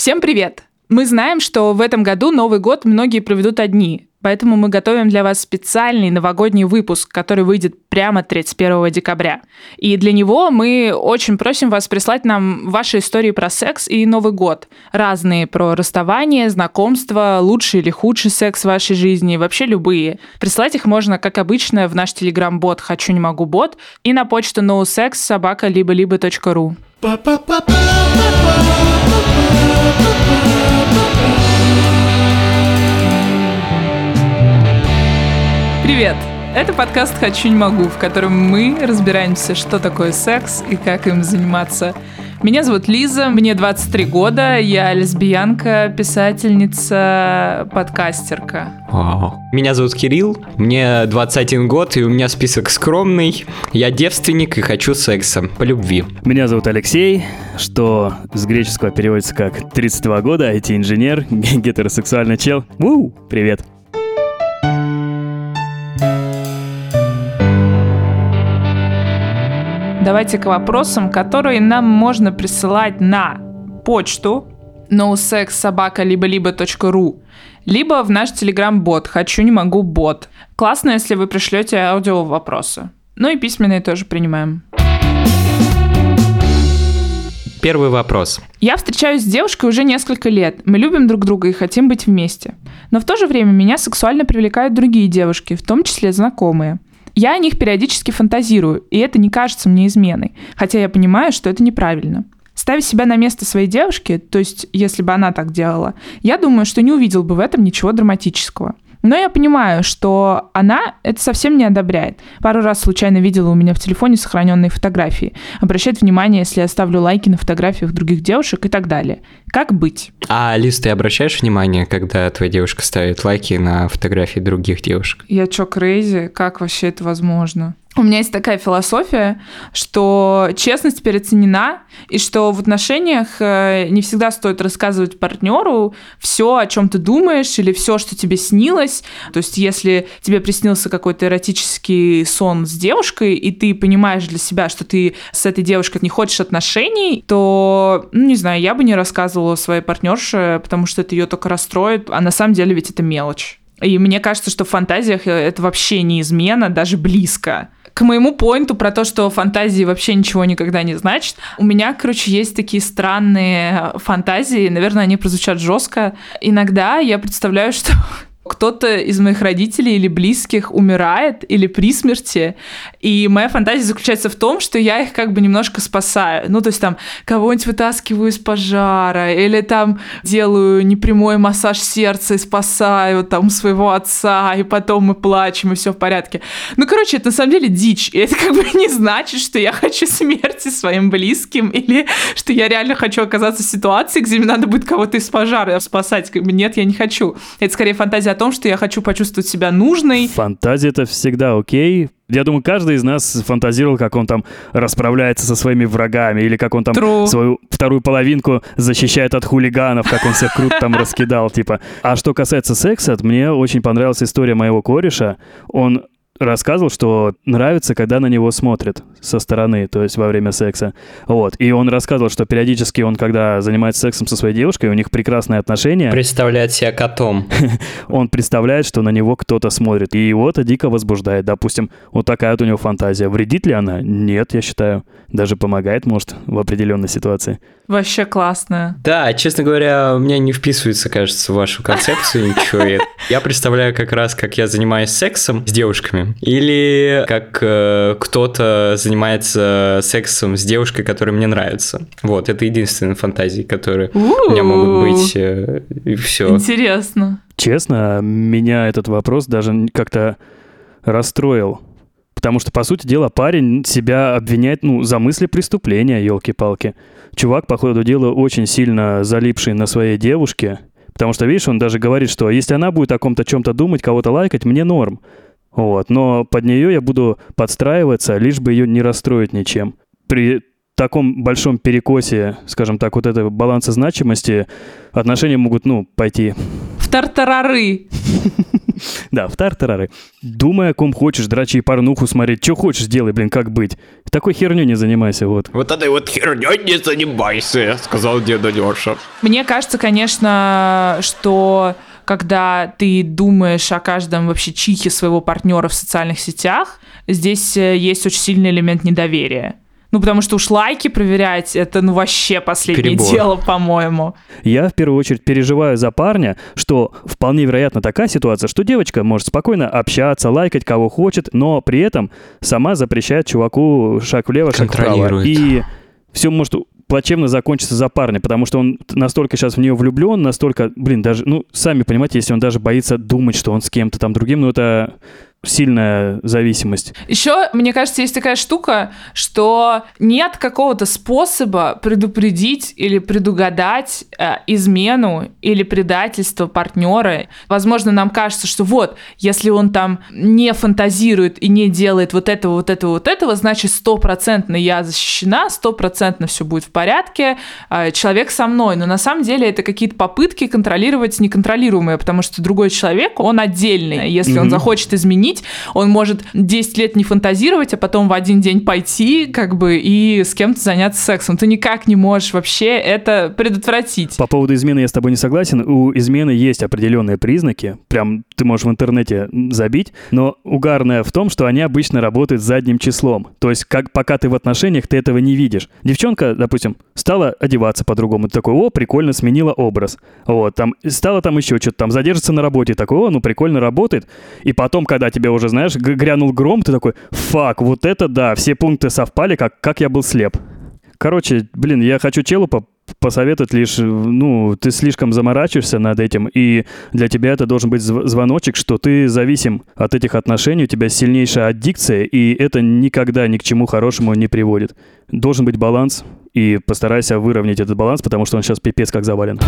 Всем привет! Мы знаем, что в этом году Новый год многие проведут одни, поэтому мы готовим для вас специальный новогодний выпуск, который выйдет прямо 31 декабря. И для него мы очень просим вас прислать нам ваши истории про секс и Новый год. Разные про расставание, знакомство, лучший или худший секс в вашей жизни, вообще любые. Прислать их можно, как обычно, в наш телеграм-бот «Хочу не могу бот» и на почту nosex собака либо либо.ру. Привет! Это подкаст «Хочу, не могу», в котором мы разбираемся, что такое секс и как им заниматься. Меня зовут Лиза, мне 23 года, я лесбиянка, писательница, подкастерка. Вау. Меня зовут Кирилл, мне 21 год, и у меня список скромный. Я девственник и хочу секса по любви. Меня зовут Алексей, что с греческого переводится как 32 года, IT-инженер, гетеросексуальный чел. Уу, привет. Давайте к вопросам, которые нам можно присылать на почту nosexsobaka либо либо.ру либо в наш телеграм-бот «Хочу, не могу, бот». Классно, если вы пришлете аудио вопросы. Ну и письменные тоже принимаем. Первый вопрос. Я встречаюсь с девушкой уже несколько лет. Мы любим друг друга и хотим быть вместе. Но в то же время меня сексуально привлекают другие девушки, в том числе знакомые. Я о них периодически фантазирую, и это не кажется мне изменой, хотя я понимаю, что это неправильно. Ставя себя на место своей девушки, то есть если бы она так делала, я думаю, что не увидел бы в этом ничего драматического. Но я понимаю, что она это совсем не одобряет. Пару раз случайно видела у меня в телефоне сохраненные фотографии. Обращает внимание, если я ставлю лайки на фотографиях других девушек и так далее. Как быть? А, Лиз, ты обращаешь внимание, когда твоя девушка ставит лайки на фотографии других девушек? Я чё, крейзи? Как вообще это возможно? У меня есть такая философия, что честность переоценена, и что в отношениях э, не всегда стоит рассказывать партнеру все, о чем ты думаешь, или все, что тебе снилось. То есть, если тебе приснился какой-то эротический сон с девушкой, и ты понимаешь для себя, что ты с этой девушкой не хочешь отношений, то, ну, не знаю, я бы не рассказывала своей партнерше, потому что это ее только расстроит, а на самом деле ведь это мелочь. И мне кажется, что в фантазиях э, это вообще не измена, даже близко к моему поинту про то, что фантазии вообще ничего никогда не значит, у меня, короче, есть такие странные фантазии, наверное, они прозвучат жестко. Иногда я представляю, что кто-то из моих родителей или близких умирает или при смерти, и моя фантазия заключается в том, что я их как бы немножко спасаю. Ну, то есть там кого-нибудь вытаскиваю из пожара, или там делаю непрямой массаж сердца и спасаю там своего отца, и потом мы плачем, и все в порядке. Ну, короче, это на самом деле дичь, и это как бы не значит, что я хочу смерти своим близким, или что я реально хочу оказаться в ситуации, где мне надо будет кого-то из пожара спасать. Нет, я не хочу. Это скорее фантазия том, что я хочу почувствовать себя нужной. Фантазия это всегда окей. Я думаю, каждый из нас фантазировал, как он там расправляется со своими врагами, или как он там True. свою вторую половинку защищает от хулиганов, как он всех круто там раскидал, типа. А что касается секса, мне очень понравилась история моего кореша. Он рассказывал, что нравится, когда на него смотрят со стороны, то есть во время секса. Вот. И он рассказывал, что периодически он, когда занимается сексом со своей девушкой, у них прекрасные отношения. Представляет себя котом. он представляет, что на него кто-то смотрит. И его это дико возбуждает. Допустим, вот такая вот у него фантазия. Вредит ли она? Нет, я считаю. Даже помогает, может, в определенной ситуации. Вообще классно. Да, честно говоря, у меня не вписывается, кажется, в вашу концепцию ничего. Я представляю как раз, как я занимаюсь сексом с девушками, или как э, кто-то занимается сексом с девушкой, которая мне нравится. Вот, это единственные фантазии, которые у меня могут быть, э, и все. Интересно. Честно, меня этот вопрос даже как-то расстроил. Потому что, по сути дела, парень себя обвиняет, ну, за мысли преступления, елки-палки. Чувак, по ходу дела, очень сильно залипший на своей девушке. Потому что, видишь, он даже говорит, что если она будет о ком-то чем-то думать, кого-то лайкать, мне норм. Вот. Но под нее я буду подстраиваться, лишь бы ее не расстроить ничем. При таком большом перекосе, скажем так, вот этого баланса значимости, отношения могут, ну, пойти... В тартарары! Да, в тартарары. Думай, о ком хочешь, драчи порнуху смотреть, что хочешь, делай, блин, как быть. Такой херню не занимайся, вот. Вот этой вот херней не занимайся, сказал деда Леша. Мне кажется, конечно, что когда ты думаешь о каждом вообще чихе своего партнера в социальных сетях, здесь э, есть очень сильный элемент недоверия. Ну, потому что уж лайки проверять, это ну вообще последнее Перебор. дело, по-моему. Я в первую очередь переживаю за парня, что вполне вероятно такая ситуация, что девочка может спокойно общаться, лайкать кого хочет, но при этом сама запрещает чуваку шаг влево, шаг вправо. Контролирует. И все может плачевно закончится за парня, потому что он настолько сейчас в нее влюблен, настолько, блин, даже, ну, сами понимаете, если он даже боится думать, что он с кем-то там другим, ну, это сильная зависимость. Еще, мне кажется, есть такая штука, что нет какого-то способа предупредить или предугадать э, измену или предательство партнера. Возможно, нам кажется, что вот, если он там не фантазирует и не делает вот этого, вот этого, вот этого, значит, стопроцентно я защищена, стопроцентно все будет в порядке, э, человек со мной. Но на самом деле это какие-то попытки контролировать неконтролируемое, потому что другой человек, он отдельный. Если он Мгм. захочет изменить, он может 10 лет не фантазировать, а потом в один день пойти, как бы, и с кем-то заняться сексом. Ты никак не можешь вообще это предотвратить. По поводу измены я с тобой не согласен. У измены есть определенные признаки. Прям ты можешь в интернете забить. Но угарное в том, что они обычно работают задним числом. То есть, как, пока ты в отношениях, ты этого не видишь. Девчонка, допустим, стала одеваться по-другому. Ты такой, о, прикольно, сменила образ. Вот, там, стала там еще что-то, там, задержится на работе. Такой, о, ну, прикольно работает. И потом, когда тебе уже, знаешь, грянул гром, ты такой, фак, вот это да, все пункты совпали, как, как я был слеп. Короче, блин, я хочу челу по- посоветовать лишь, ну, ты слишком заморачиваешься над этим, и для тебя это должен быть зв- звоночек, что ты зависим от этих отношений, у тебя сильнейшая аддикция, и это никогда ни к чему хорошему не приводит. Должен быть баланс, и постарайся выровнять этот баланс, потому что он сейчас пипец как завален.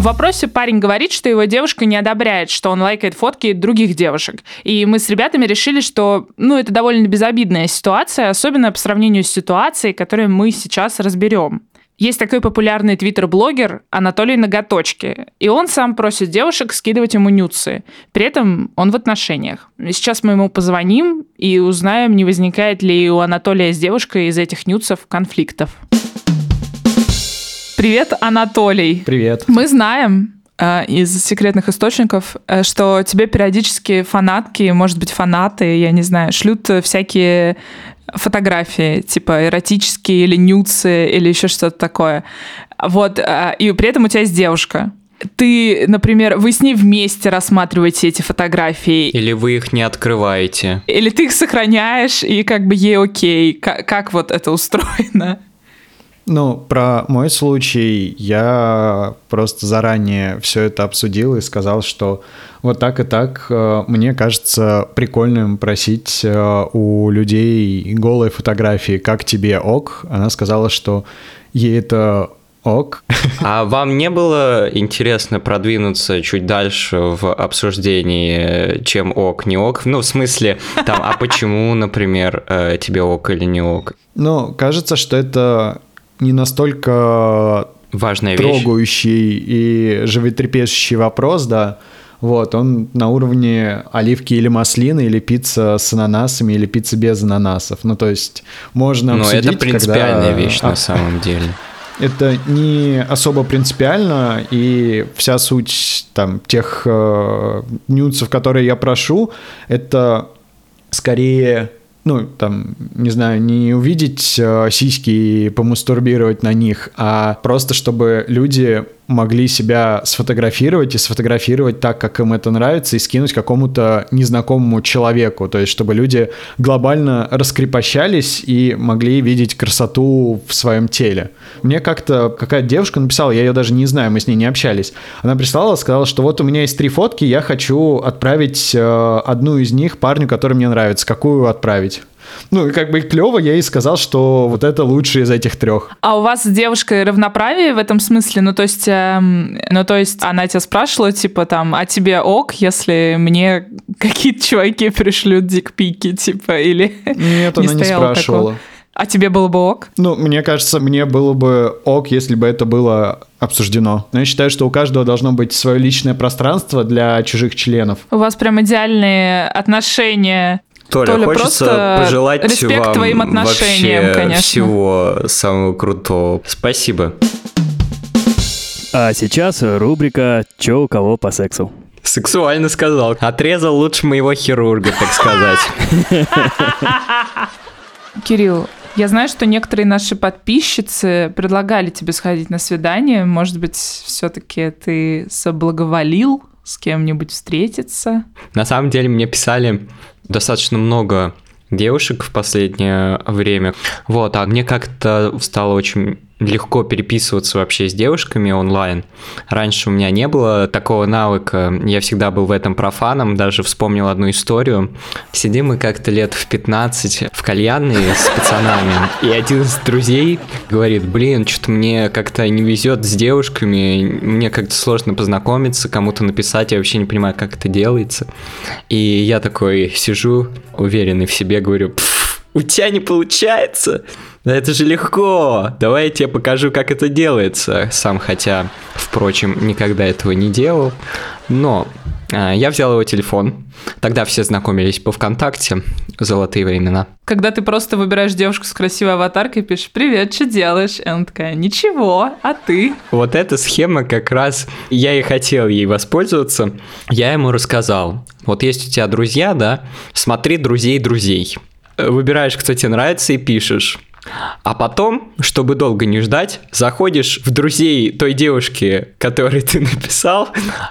В вопросе парень говорит, что его девушка не одобряет, что он лайкает фотки других девушек. И мы с ребятами решили, что, ну, это довольно безобидная ситуация, особенно по сравнению с ситуацией, которую мы сейчас разберем. Есть такой популярный твиттер-блогер Анатолий Ноготочки, и он сам просит девушек скидывать ему нюцы. При этом он в отношениях. Сейчас мы ему позвоним и узнаем, не возникает ли у Анатолия с девушкой из этих нюцев конфликтов. Привет, Анатолий. Привет. Мы знаем э, из секретных источников, э, что тебе периодически фанатки, может быть, фанаты, я не знаю, шлют э, всякие фотографии, типа эротические или нюцы, или еще что-то такое. Вот, э, и при этом у тебя есть девушка. Ты, например, вы с ней вместе рассматриваете эти фотографии, Или вы их не открываете. или ты их сохраняешь, и как бы ей окей. Как, как вот это устроено? Ну, про мой случай я просто заранее все это обсудил и сказал, что вот так и так э, мне кажется прикольным просить э, у людей голые фотографии, как тебе ок. Она сказала, что ей это ок. А вам не было интересно продвинуться чуть дальше в обсуждении, чем ок, не ок? Ну, в смысле, там, а почему, например, э, тебе ок или не ок? Ну, кажется, что это не настолько Важная вещь. трогающий и животрепещущий вопрос, да. Вот, он на уровне оливки или маслины, или пицца с ананасами, или пицца без ананасов. Ну, то есть можно Но обсудить, это принципиальная когда- вещь а, на самом деле. Это не особо принципиально, и вся суть там тех э, нюцев, которые я прошу, это скорее, ну, там, не знаю, не увидеть э, сиськи и помастурбировать на них, а просто чтобы люди могли себя сфотографировать и сфотографировать так, как им это нравится, и скинуть какому-то незнакомому человеку. То есть, чтобы люди глобально раскрепощались и могли видеть красоту в своем теле. Мне как-то какая-то девушка написала, я ее даже не знаю, мы с ней не общались. Она прислала, сказала, что вот у меня есть три фотки, я хочу отправить э, одну из них парню, который мне нравится. Какую отправить? Ну, как бы клево, я ей сказал, что вот это лучший из этих трех. А у вас с девушкой равноправие в этом смысле? Ну, то есть, эм, ну, то есть она тебя спрашивала, типа, там, а тебе ок, если мне какие-то чуваки пришлют дикпики, типа, или... Нет, Не она не спрашивала. А тебе было бы ок? Ну, мне кажется, мне было бы ок, если бы это было обсуждено. Но я считаю, что у каждого должно быть свое личное пространство для чужих членов. У вас прям идеальные отношения. Толя, Толя, хочется просто пожелать респект вам твоим отношениям, вообще конечно. всего самого крутого. Спасибо. А сейчас рубрика «Чё у кого по сексу?». Сексуально сказал. Отрезал лучше моего хирурга, так сказать. Кирилл, я знаю, что некоторые наши подписчицы предлагали тебе сходить на свидание. Может быть, все-таки ты соблаговолил с кем-нибудь встретиться? На самом деле мне писали достаточно много девушек в последнее время. Вот, а мне как-то стало очень легко переписываться вообще с девушками онлайн. Раньше у меня не было такого навыка, я всегда был в этом профаном, даже вспомнил одну историю. Сидим мы как-то лет в 15 в кальянной с пацанами, и один из друзей говорит, блин, что-то мне как-то не везет с девушками, мне как-то сложно познакомиться, кому-то написать, я вообще не понимаю, как это делается. И я такой сижу, уверенный в себе, говорю, «Пф, у тебя не получается. Да это же легко. Давай я тебе покажу, как это делается. Сам, хотя, впрочем, никогда этого не делал. Но а, я взял его телефон. Тогда все знакомились по ВКонтакте. Золотые времена. Когда ты просто выбираешь девушку с красивой аватаркой, пишешь «Привет, что делаешь?» И она такая «Ничего, а ты?» Вот эта схема как раз, я и хотел ей воспользоваться. Я ему рассказал, вот есть у тебя друзья, да, смотри друзей друзей. Выбираешь, кто тебе нравится и пишешь. А потом, чтобы долго не ждать, заходишь в друзей той девушки, которой ты написал,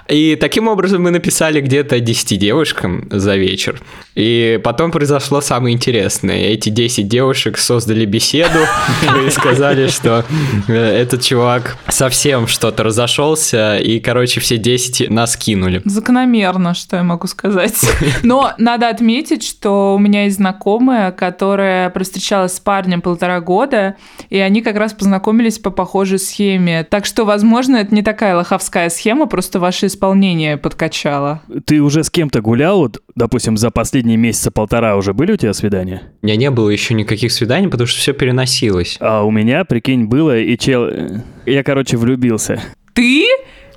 и таким образом мы написали где-то 10 девушкам за вечер. И потом произошло самое интересное. Эти 10 девушек создали беседу и сказали, что э, этот чувак совсем что-то разошелся, и, короче, все 10 нас кинули. Закономерно, что я могу сказать. Но надо отметить, что у меня есть знакомая, которая простречалась с парнем полтора года, и они как раз познакомились по похожей схеме. Так что, возможно, это не такая лоховская схема, просто ваше исполнение подкачало. Ты уже с кем-то гулял, вот, допустим, за последние месяца полтора уже были у тебя свидания? У меня не было еще никаких свиданий, потому что все переносилось. А у меня, прикинь, было, и чел... э, Я, короче, влюбился. Ты?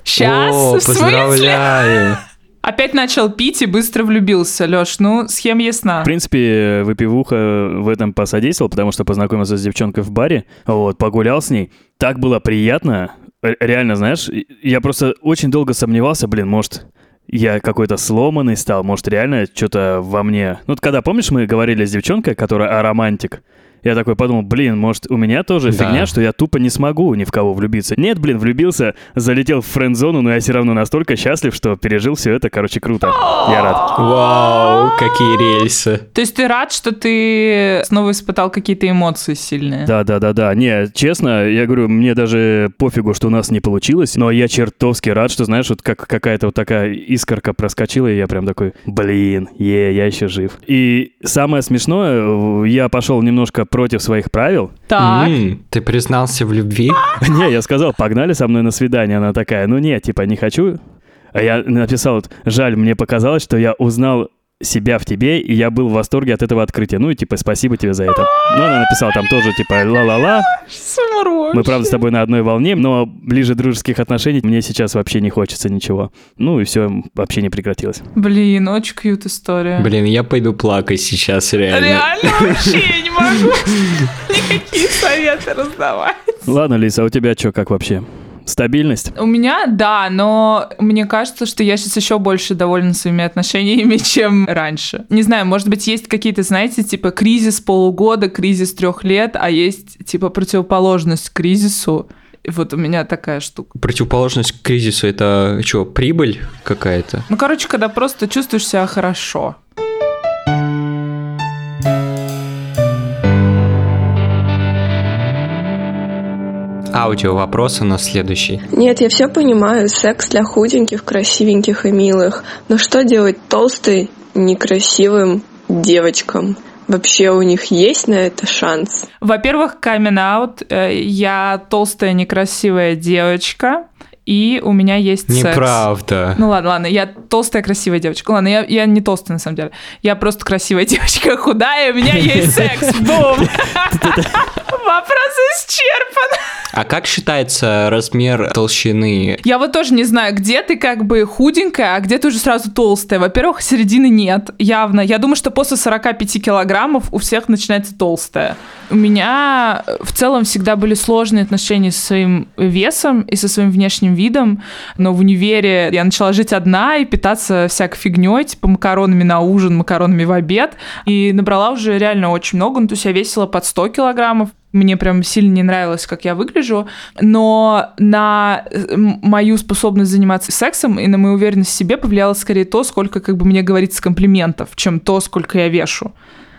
Сейчас? О, В смысле? поздравляю! Опять начал пить и быстро влюбился, Лёш. Ну, схема ясна. В принципе, выпивуха в этом посодействовал, потому что познакомился с девчонкой в баре, вот, погулял с ней. Так было приятно. Реально, знаешь, я просто очень долго сомневался, блин, может, я какой-то сломанный стал, может, реально что-то во мне... Ну, вот когда, помнишь, мы говорили с девчонкой, которая аромантик, я такой подумал, блин, может, у меня тоже Да. фигня, что я тупо не смогу ни в кого влюбиться. Нет, блин, влюбился, залетел в френд-зону, но я все равно настолько счастлив, что пережил все это, короче, круто. Я рад. Вау, какие рельсы. То есть ты рад, что ты снова испытал какие-то эмоции сильные? Да, да, да, да. Не, честно, я говорю, мне даже пофигу, что у нас не получилось, но я чертовски рад, что, знаешь, вот как какая-то вот такая искорка проскочила, и я прям такой, блин, е, я еще жив. И самое смешное, я пошел немножко против своих правил. Так. М, ты признался в любви? Не, я сказал, погнали со мной на свидание. Она такая, ну нет, типа, не хочу. А я написал, жаль, мне показалось, что я узнал себя в тебе, и я был в восторге от этого открытия. Ну и типа, спасибо тебе за это. Ну, она написала там тоже, типа, ла-ла-ла. Мы, правда, с тобой на одной волне, но ближе дружеских отношений мне сейчас вообще не хочется ничего. Ну и все, вообще не прекратилось. Блин, очень кьют история. Блин, я пойду плакать сейчас, реально. Реально вообще я не могу никакие советы раздавать. Ладно, Лиса, а у тебя что, как вообще? Стабильность? У меня, да, но мне кажется, что я сейчас еще больше довольна своими отношениями, чем раньше. Не знаю, может быть, есть какие-то, знаете, типа кризис полугода, кризис трех лет, а есть типа противоположность кризису. Вот у меня такая штука. Противоположность к кризису это что, прибыль какая-то? Ну, короче, когда просто чувствуешь себя хорошо. Аудио вопрос у нас следующий. Нет, я все понимаю, секс для худеньких, красивеньких и милых. Но что делать толстой, некрасивым девочкам? Вообще у них есть на это шанс? Во-первых, камин аут. Я толстая, некрасивая девочка. и у меня есть секс. Неправда. Ну ладно, ладно, я толстая, красивая девочка. Ладно, я, я не толстая на самом деле. Я просто красивая девочка, худая, у меня есть секс. Бум! Вопрос исчерпан. А как считается размер толщины? Я вот тоже не знаю, где ты как бы худенькая, а где ты уже сразу толстая. Во-первых, середины нет, явно. Я думаю, что после 45 килограммов у всех начинается толстая. У меня в целом всегда были сложные отношения со своим весом и со своим внешним видом, но в универе я начала жить одна и питаться всякой фигней, типа макаронами на ужин, макаронами в обед, и набрала уже реально очень много, ну, то есть я весила под 100 килограммов, мне прям сильно не нравилось, как я выгляжу, но на э, мою способность заниматься сексом и на мою уверенность в себе повлияло скорее то, сколько как бы мне говорится комплиментов, чем то, сколько я вешу.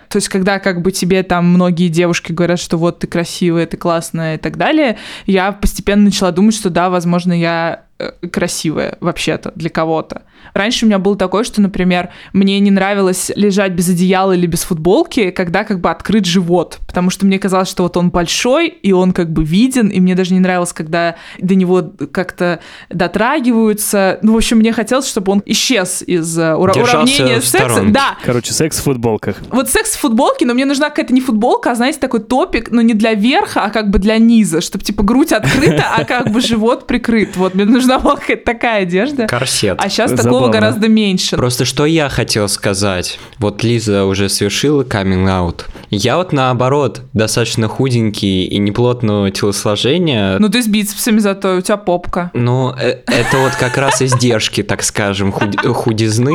То есть, когда как бы тебе там многие девушки говорят, что вот ты красивая, ты классная и так далее, я постепенно начала думать, что да, возможно, я э, красивая вообще-то для кого-то. Раньше у меня было такое, что, например, мне не нравилось лежать без одеяла или без футболки, когда как бы открыт живот, потому что мне казалось, что вот он большой, и он как бы виден, и мне даже не нравилось, когда до него как-то дотрагиваются. Ну, в общем, мне хотелось, чтобы он исчез из uh, ура- уравнения секса. сторонке. Да, Короче, секс в футболках. вот секс в футболке, но мне нужна какая-то не футболка, а, знаете, такой топик, но не для верха, а как бы для низа, чтобы, типа, грудь открыта, а как бы живот прикрыт. Вот, мне нужна была какая-то такая одежда. Корсет. А сейчас Забавно. такого гораздо меньше. Просто что я хотел сказать. Вот Лиза уже совершила каминг аут. Я вот наоборот, достаточно худенький и неплотного телосложения. Ну, ты с бицепсами зато, у тебя попка. Ну, э- это вот как раз издержки, так скажем, худ- худизны.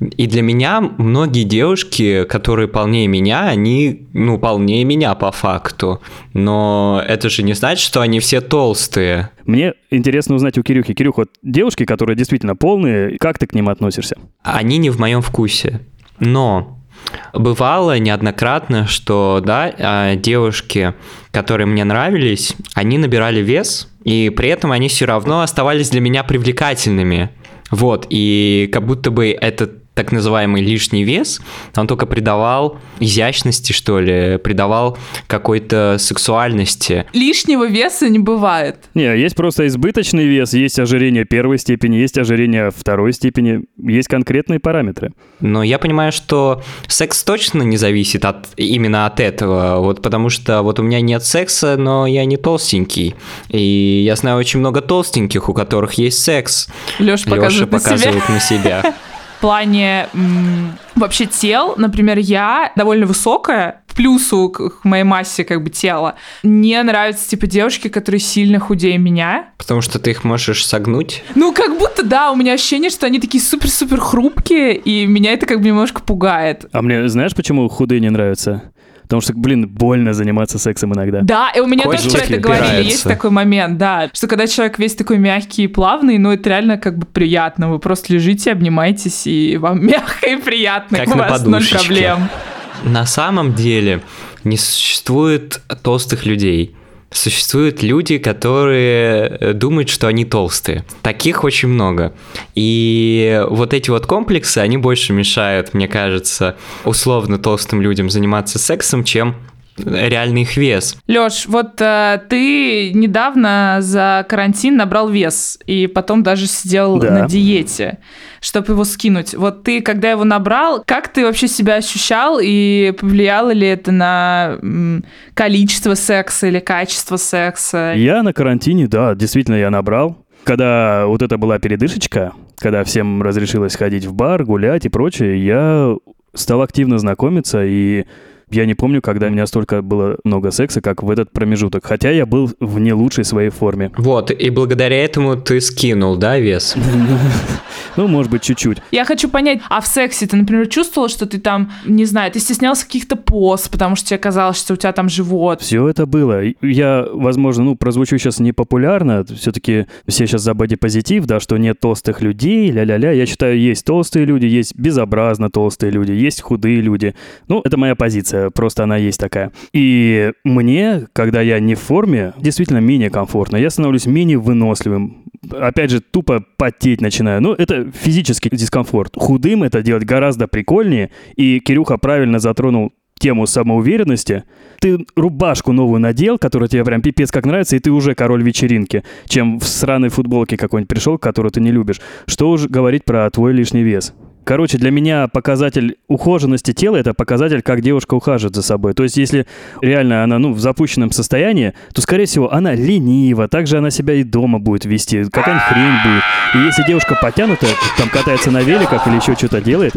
И для меня многие девушки, которые полнее меня, они, ну, полнее меня по факту. Но это же не значит, что они все толстые. Мне интересно узнать у Кирюхи. Кирюх, вот девушки, которые действительно полные, как ты к ним относишься? Они не в моем вкусе. Но бывало неоднократно, что, да, а, девушки, которые мне нравились, они набирали вес, и при этом они все равно оставались для меня привлекательными. Вот, и как будто бы этот так называемый лишний вес, он только придавал изящности, что ли, придавал какой-то сексуальности. Лишнего веса не бывает. Не, есть просто избыточный вес, есть ожирение первой степени, есть ожирение второй степени, есть конкретные параметры. Но я понимаю, что секс точно не зависит от, именно от этого, вот потому что вот у меня нет секса, но я не толстенький. И я знаю очень много толстеньких, у которых есть секс. Леша Леша показывает на себя. показывает на себя. В плане м, вообще тел, например, я довольно высокая, в плюсу к, к моей массе как бы тела. Мне нравятся типа девушки, которые сильно худее меня. Потому что ты их можешь согнуть. Ну, как будто, да, у меня ощущение, что они такие супер-супер хрупкие, и меня это как бы немножко пугает. А мне знаешь, почему худые не нравятся? Потому что, блин, больно заниматься сексом иногда. Да, и у меня тоже Косточки про это говорили, есть такой момент, да, что когда человек весь такой мягкий и плавный, ну, это реально как бы приятно, вы просто лежите, обнимаетесь, и вам мягко и приятно, Как у на вас ноль подушечке. проблем. На самом деле не существует толстых людей. Существуют люди, которые э, думают, что они толстые. Таких очень много. И вот эти вот комплексы, они больше мешают, мне кажется, условно толстым людям заниматься сексом, чем реальный их вес. Лёш, вот э, ты недавно за карантин набрал вес и потом даже сидел Да. на диете, чтобы его скинуть. Вот ты, когда его набрал, как ты вообще себя ощущал и повлияло ли это на м, количество секса или качество секса? Я на карантине, да, действительно, я набрал. Когда вот это была передышечка, когда всем разрешилось ходить в бар, гулять и прочее, я стал активно знакомиться, и я не помню, когда у меня столько было много секса, как в этот промежуток. Хотя я был в не лучшей своей форме. Вот, и благодаря этому ты скинул, да, вес? Ну, может быть, чуть-чуть. Я хочу понять, а в сексе ты, например, чувствовал, что ты там, не знаю, ты стеснялся каких-то поз, потому что тебе казалось, что у тебя там живот? Все это было. Я, возможно, ну, прозвучу сейчас непопулярно. Все-таки все сейчас за бодипозитив, да, что нет толстых людей, ля-ля-ля. Я считаю, есть толстые люди, есть безобразно толстые люди, есть худые люди. Ну, это моя позиция, просто она есть такая. И мне, когда я не в форме, действительно менее комфортно. Я становлюсь менее выносливым. Опять же, тупо потеть начинаю. Ну, это физический дискомфорт. Худым это делать гораздо прикольнее. И Кирюха правильно затронул тему самоуверенности, ты рубашку новую надел, которая тебе прям пипец как нравится, и ты уже король вечеринки, чем в сраной футболке какой-нибудь пришел, которую ты не любишь. Что уже говорить про твой лишний вес? Короче, для меня показатель ухоженности тела – это показатель, как девушка ухаживает за собой. То есть, если реально она ну, в запущенном состоянии, то, скорее всего, она ленива, также она себя и дома будет вести, какая-нибудь хрень будет. И если девушка потянута, там катается на великах или еще что-то делает,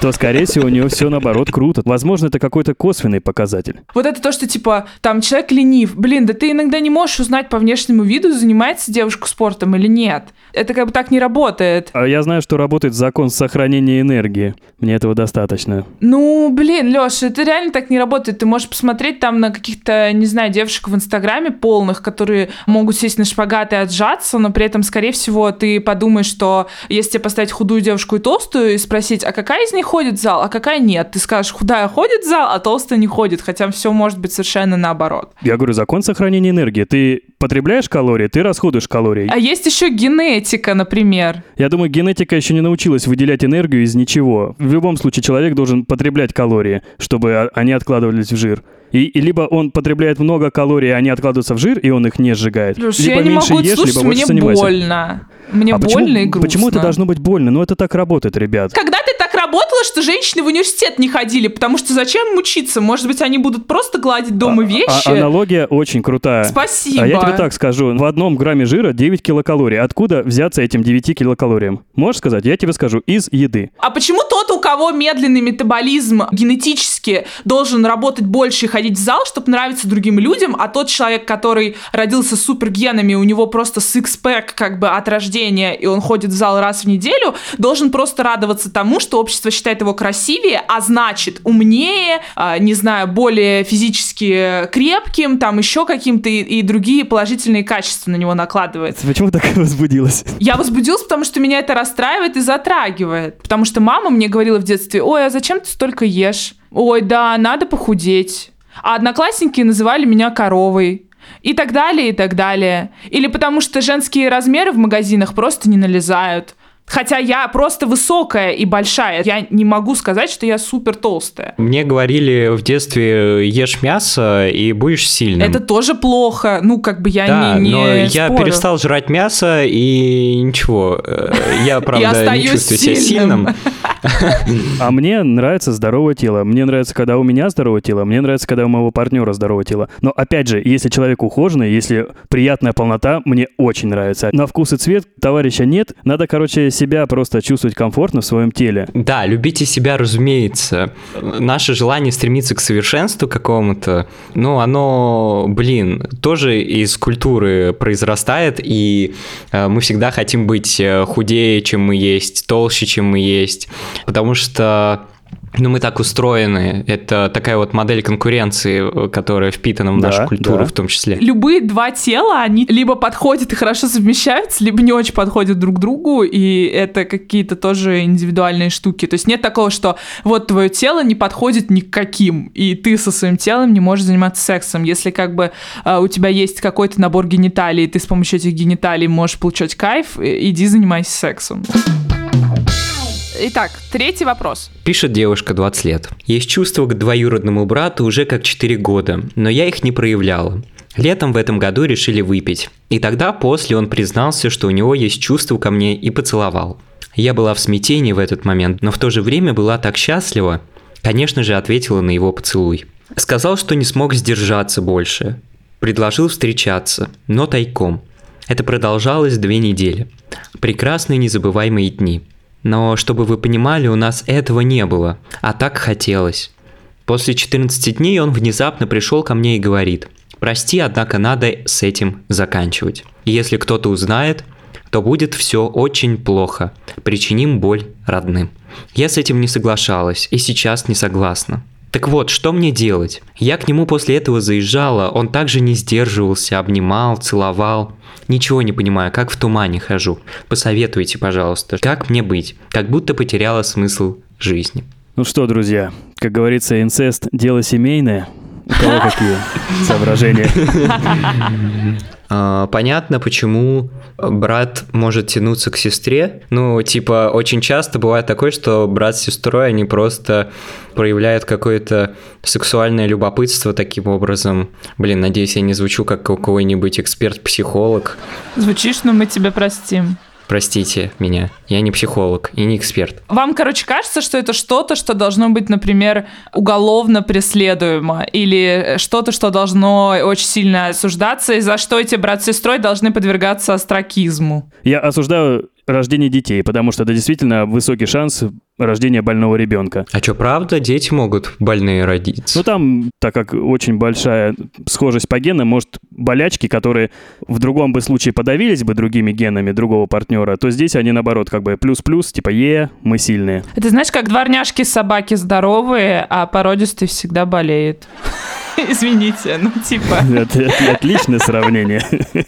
то, скорее всего, у нее все наоборот круто. Возможно, это какой-то косвенный показатель. Вот это то, что типа там человек ленив. Блин, да ты иногда не можешь узнать по внешнему виду, занимается девушка спортом или нет. Это как бы так не работает. А я знаю, что работает закон сохранения энергии. Мне этого достаточно. Ну, блин, Леша, это реально так не работает. Ты можешь посмотреть там на каких-то, не знаю, девушек в Инстаграме полных, которые могут сесть на шпагат и отжаться, но при этом, скорее всего, ты подумаешь, что если тебе поставить худую девушку и толстую и спросить, а какая из них ходит в зал, а какая нет, ты скажешь, худая ходит в зал, а толстая не ходит, хотя все может быть совершенно наоборот. Я говорю, закон сохранения энергии. Ты потребляешь калории, ты расходуешь калории. А есть еще генетика, например. Я думаю, генетика еще не научилась выделять энергию из ничего. В любом случае человек должен потреблять калории, чтобы они откладывались в жир. И, и либо он потребляет много калорий, они откладываются в жир, и он их не сжигает. Слушай, либо я не меньше могу ешь, слушать, либо больше мне занимайся. больно. Мне а больно почему, и грустно. Почему это должно быть больно? Ну, это так работает, ребят. Когда ты так работала, что женщины в университет не ходили? Потому что зачем им учиться? Может быть, они будут просто гладить дома А- вещи? а- аналогия очень крутая. Спасибо. А я тебе так скажу, в одном грамме жира 9 килокалорий. Откуда взяться этим 9 килокалориям? Можешь сказать? Я тебе скажу, из еды. А почему тот, у кого медленный метаболизм генетически должен работать больше и ходить в зал, чтобы нравиться другим людям, а тот человек, который родился с супергенами, у него просто сикспэк как бы от рождения, и он ходит в зал раз в неделю, должен просто радоваться тому, что общество считает его красивее, а значит умнее, а, не знаю, более физически крепким, там еще каким-то и, и другие положительные качества на него накладывается. Почему так возбудилась? Я возбудилась, потому что меня это расстраивает и затрагивает. Потому что мама мне говорила в детстве, ой, а зачем ты столько ешь? Ой, да, надо похудеть. А одноклассники называли меня коровой. И так далее, и так далее. Или потому что женские размеры в магазинах просто не налезают. Хотя я просто высокая и большая. Я не могу сказать, что я супер толстая. Мне говорили в детстве, ешь мясо и будешь сильным. Это тоже плохо. Ну, как бы я да, не, не но я спорю. перестал жрать мясо и ничего. э, Я, правда, не чувствую себя сильным. А мне нравится здоровое тело. Мне нравится, когда у меня здоровое тело. Мне нравится, когда у моего партнера здоровое тело. Но опять же, если человек ухоженный, если приятная полнота, мне очень нравится. На вкус и цвет товарища нет. Надо, короче, себя просто чувствовать комфортно в своем теле. Да, любите себя, разумеется. Наше желание стремиться к совершенству какому-то, ну, оно, блин, тоже из культуры произрастает, и э, мы всегда хотим быть э, худее, чем мы есть, толще, чем мы есть, потому что ну, мы так устроены. Это такая вот модель конкуренции, которая впитана в Да, нашу культуру да. в том числе. любые два тела, они либо подходят и хорошо совмещаются, либо не очень подходят друг другу, и это какие-то тоже индивидуальные штуки. То есть нет такого, что вот твое тело не подходит ни к каким, и ты со своим телом не можешь заниматься сексом. Если как бы э, у тебя есть какой-то набор гениталий, и ты с помощью этих гениталий можешь получать кайф, иди занимайся сексом. Итак, третий вопрос. Пишет девушка 20 лет. Есть чувства к двоюродному брату уже как 4 года, но я их не проявляла. Летом в этом году решили выпить. И тогда после он признался, что у него есть чувства ко мне и поцеловал. Я была в смятении в этот момент, но в то же время была так счастлива. Конечно же, ответила на его поцелуй. Сказал, что не смог сдержаться больше. Предложил встречаться, но тайком. Это продолжалось две недели. Прекрасные незабываемые дни. Но, чтобы вы понимали, у нас этого не было, а так хотелось. После 14 дней он внезапно пришел ко мне и говорит, прости, однако надо с этим заканчивать. Если кто-то узнает, то будет все очень плохо, причиним боль родным. Я с этим не соглашалась и сейчас не согласна. Так вот, что мне делать? Я к нему после этого заезжала, он также не сдерживался, обнимал, целовал. Ничего не понимаю, как в тумане хожу. Посоветуйте, пожалуйста, как мне быть? Как будто потеряла смысл жизни. Ну что, друзья, как говорится, инцест – дело семейное. У кого какие соображения? А, понятно, почему брат может тянуться к сестре. Ну, типа, очень часто бывает такое, что брат с сестрой, они просто проявляют какое-то сексуальное любопытство таким образом. Блин, надеюсь, я не звучу как какой-нибудь эксперт-психолог. Звучишь, но мы тебя простим. Простите меня, я не психолог и не эксперт. Вам, короче, кажется, что это что-то, что должно быть, например, уголовно преследуемо, или что-то, что должно очень сильно осуждаться, и за что эти брат с сестрой должны подвергаться астракизму? Я осуждаю рождение детей, потому что это действительно высокий шанс рождения больного ребенка. А что, правда, дети могут больные родиться? Ну там, так как очень большая схожесть по генам, может, болячки, которые в другом бы случае подавились бы другими генами другого партнера, то здесь они наоборот как бы плюс-плюс, типа е, мы сильные. Это знаешь, как дворняжки собаки здоровые, а породистый всегда болеет. Извините, ну типа... Отличное сравнение.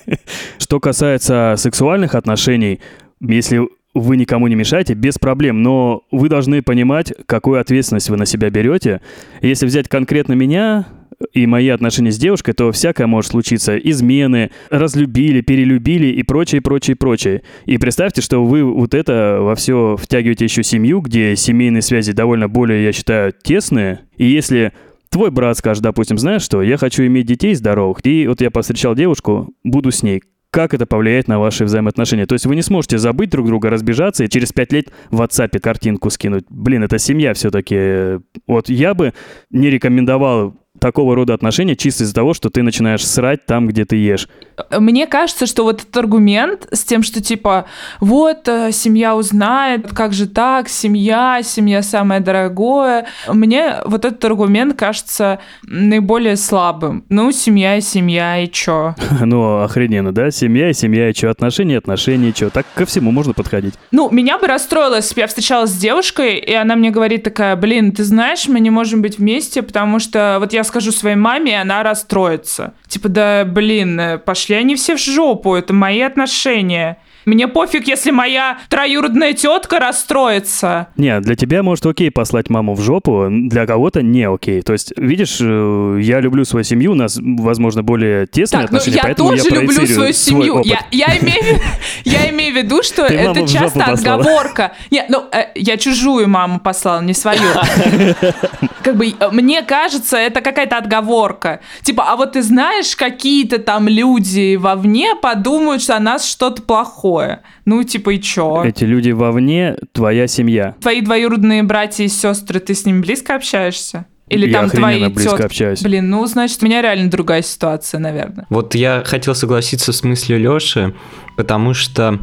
Что касается сексуальных отношений, если вы никому не мешаете, без проблем, но вы должны понимать, какую ответственность вы на себя берете. Если взять конкретно меня и мои отношения с девушкой, то всякое может случиться. Измены, разлюбили, перелюбили и прочее, прочее, прочее. И представьте, что вы вот это во все втягиваете еще семью, где семейные связи довольно более, я считаю, тесные. И если твой брат скажет, допустим, знаешь что, я хочу иметь детей здоровых, и вот я повстречал девушку, буду с ней как это повлияет на ваши взаимоотношения. То есть вы не сможете забыть друг друга, разбежаться и через пять лет в WhatsApp картинку скинуть. Блин, это семья все-таки. Вот я бы не рекомендовал такого рода отношения чисто из-за того, что ты начинаешь срать там, где ты ешь. Мне кажется, что вот этот аргумент с тем, что типа вот э, семья узнает, как же так, семья, семья самое дорогое. Мне вот этот аргумент кажется наиболее слабым. Ну, семья и семья, и чё? Ну, охрененно, да? Семья и семья, и чё? Отношения, отношения, и чё? Так ко всему можно подходить. Ну, меня бы расстроило, если бы я встречалась с девушкой, и она мне говорит такая, блин, ты знаешь, мы не можем быть вместе, потому что вот я скажу своей маме, и она расстроится. Типа, да, блин, э, пошли они все в жопу, это мои отношения. Мне пофиг, если моя троюродная тетка расстроится. Не, для тебя может окей послать маму в жопу, для кого-то не окей. То есть, видишь, э, я люблю свою семью, у нас, возможно, более тесные так, ну, отношения, я поэтому тоже я люблю свою семью. Я, я, имею, я имею в виду, что Ты это часто отговорка. Не, ну, э, я чужую маму послала, не свою. Как бы э, мне кажется, это какая-то отговорка. Типа, а вот ты знаешь, какие-то там люди вовне подумают, что о нас что-то плохое. Ну, типа, и чё? Эти люди вовне твоя семья. Твои двоюродные братья и сестры, ты с ними близко общаешься? Или Я там твои близко тётки? общаюсь. Блин, ну, значит, у меня реально другая ситуация, наверное. Вот я хотел согласиться с мыслью Лёши, потому что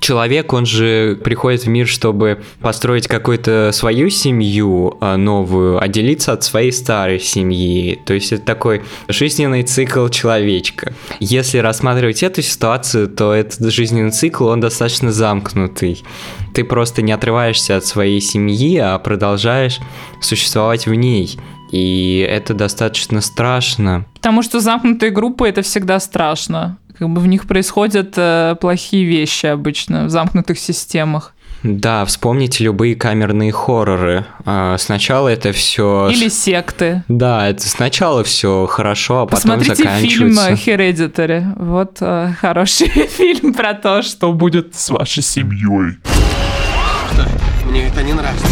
человек, он же приходит в мир, чтобы построить какую-то свою семью а, новую, отделиться от своей старой семьи. То есть это такой жизненный цикл человечка. Если рассматривать эту ситуацию, то этот жизненный цикл, он достаточно замкнутый. Ты просто не отрываешься от своей семьи, а продолжаешь существовать в ней. И это достаточно страшно. Потому что замкнутые группы это всегда страшно. Как бы в них происходят э, плохие вещи обычно в замкнутых системах. Да, вспомните любые камерные хорроры. А, Сначала это все. Или секты. Да, это сначала все хорошо, а потом Посмотрите фильм заканчивается. Hereditary. Вот э, хороший фильм про то, что будет с вашей семьей. Мне это не нравится.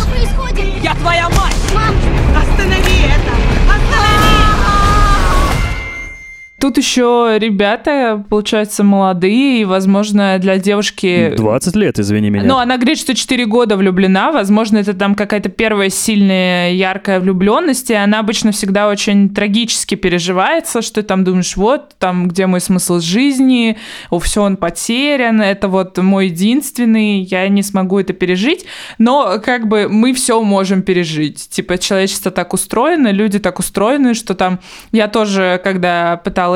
Я твоя мать! Мам! Тут еще ребята, получается, молодые, и, возможно, для девушки... 20 лет, извини меня. Ну, она говорит, что 4 года влюблена. Возможно, это там какая-то первая сильная, яркая влюбленность, и она обычно всегда очень трагически переживается, что ты там думаешь, вот, там, где мой смысл жизни, о, все, он потерян, это вот мой единственный, я не смогу это пережить. Но, как бы, мы все можем пережить. Типа, человечество так устроено, люди так устроены, что там... Я тоже, когда пыталась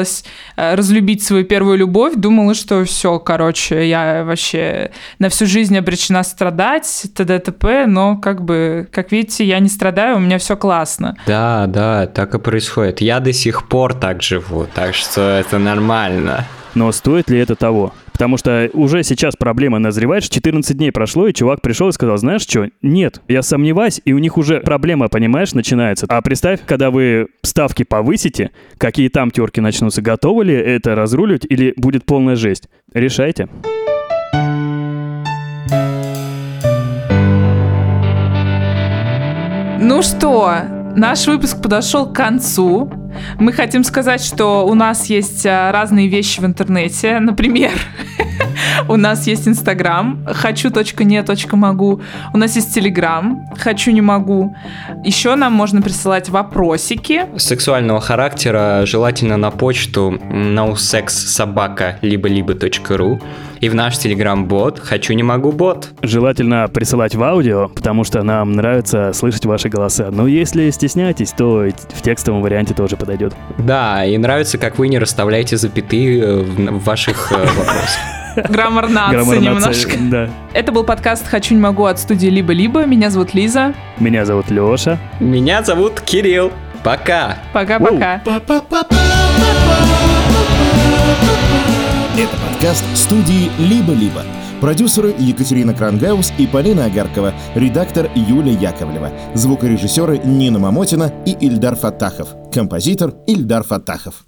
э, разлюбить свою первую любовь, думала, что все, короче, я вообще на всю жизнь обречена страдать, т.д. т.п., но как бы, как видите, я не страдаю, у меня все классно. Да, да, так и происходит. Я до сих пор так живу, так что это нормально. Но стоит ли это того? Потому что уже сейчас проблема назревает, что 14 дней прошло, и чувак пришел и сказал, знаешь что, нет, я сомневаюсь, и у них уже проблема, понимаешь, начинается. А представь, когда вы ставки повысите, какие там терки начнутся, готовы ли это разруливать или будет полная жесть? Решайте. Ну что, наш выпуск подошел к концу. Мы хотим сказать, что у нас есть а, разные вещи в интернете. Например, у нас есть Инстаграм, хочу.не.могу. У нас есть Телеграм, хочу не могу. Еще нам можно присылать вопросики. Сексуального характера желательно на почту nosexsobaka либо-либо.ру и в наш телеграм-бот «Хочу не могу бот». Желательно присылать в аудио, потому что нам нравится слышать ваши голоса. Но если стесняетесь, то в текстовом варианте тоже подойдет. Да, и нравится, как вы не расставляете запятые э, в в ваших э, вопросах. Граммар нации немножко. Да. Это был подкаст «Хочу не могу» от студии «Либо-либо». Меня зовут Лиза. Меня зовут Леша. Меня зовут Кирилл. Пока! Пока-пока. Это подкаст студии «Либо-либо». Продюсеры Екатерина Крангаус и Полина Агаркова, редактор Юлия Яковлева, звукорежиссеры Нина Мамотина и Ильдар Фатахов, композитор Ильдар Фатахов.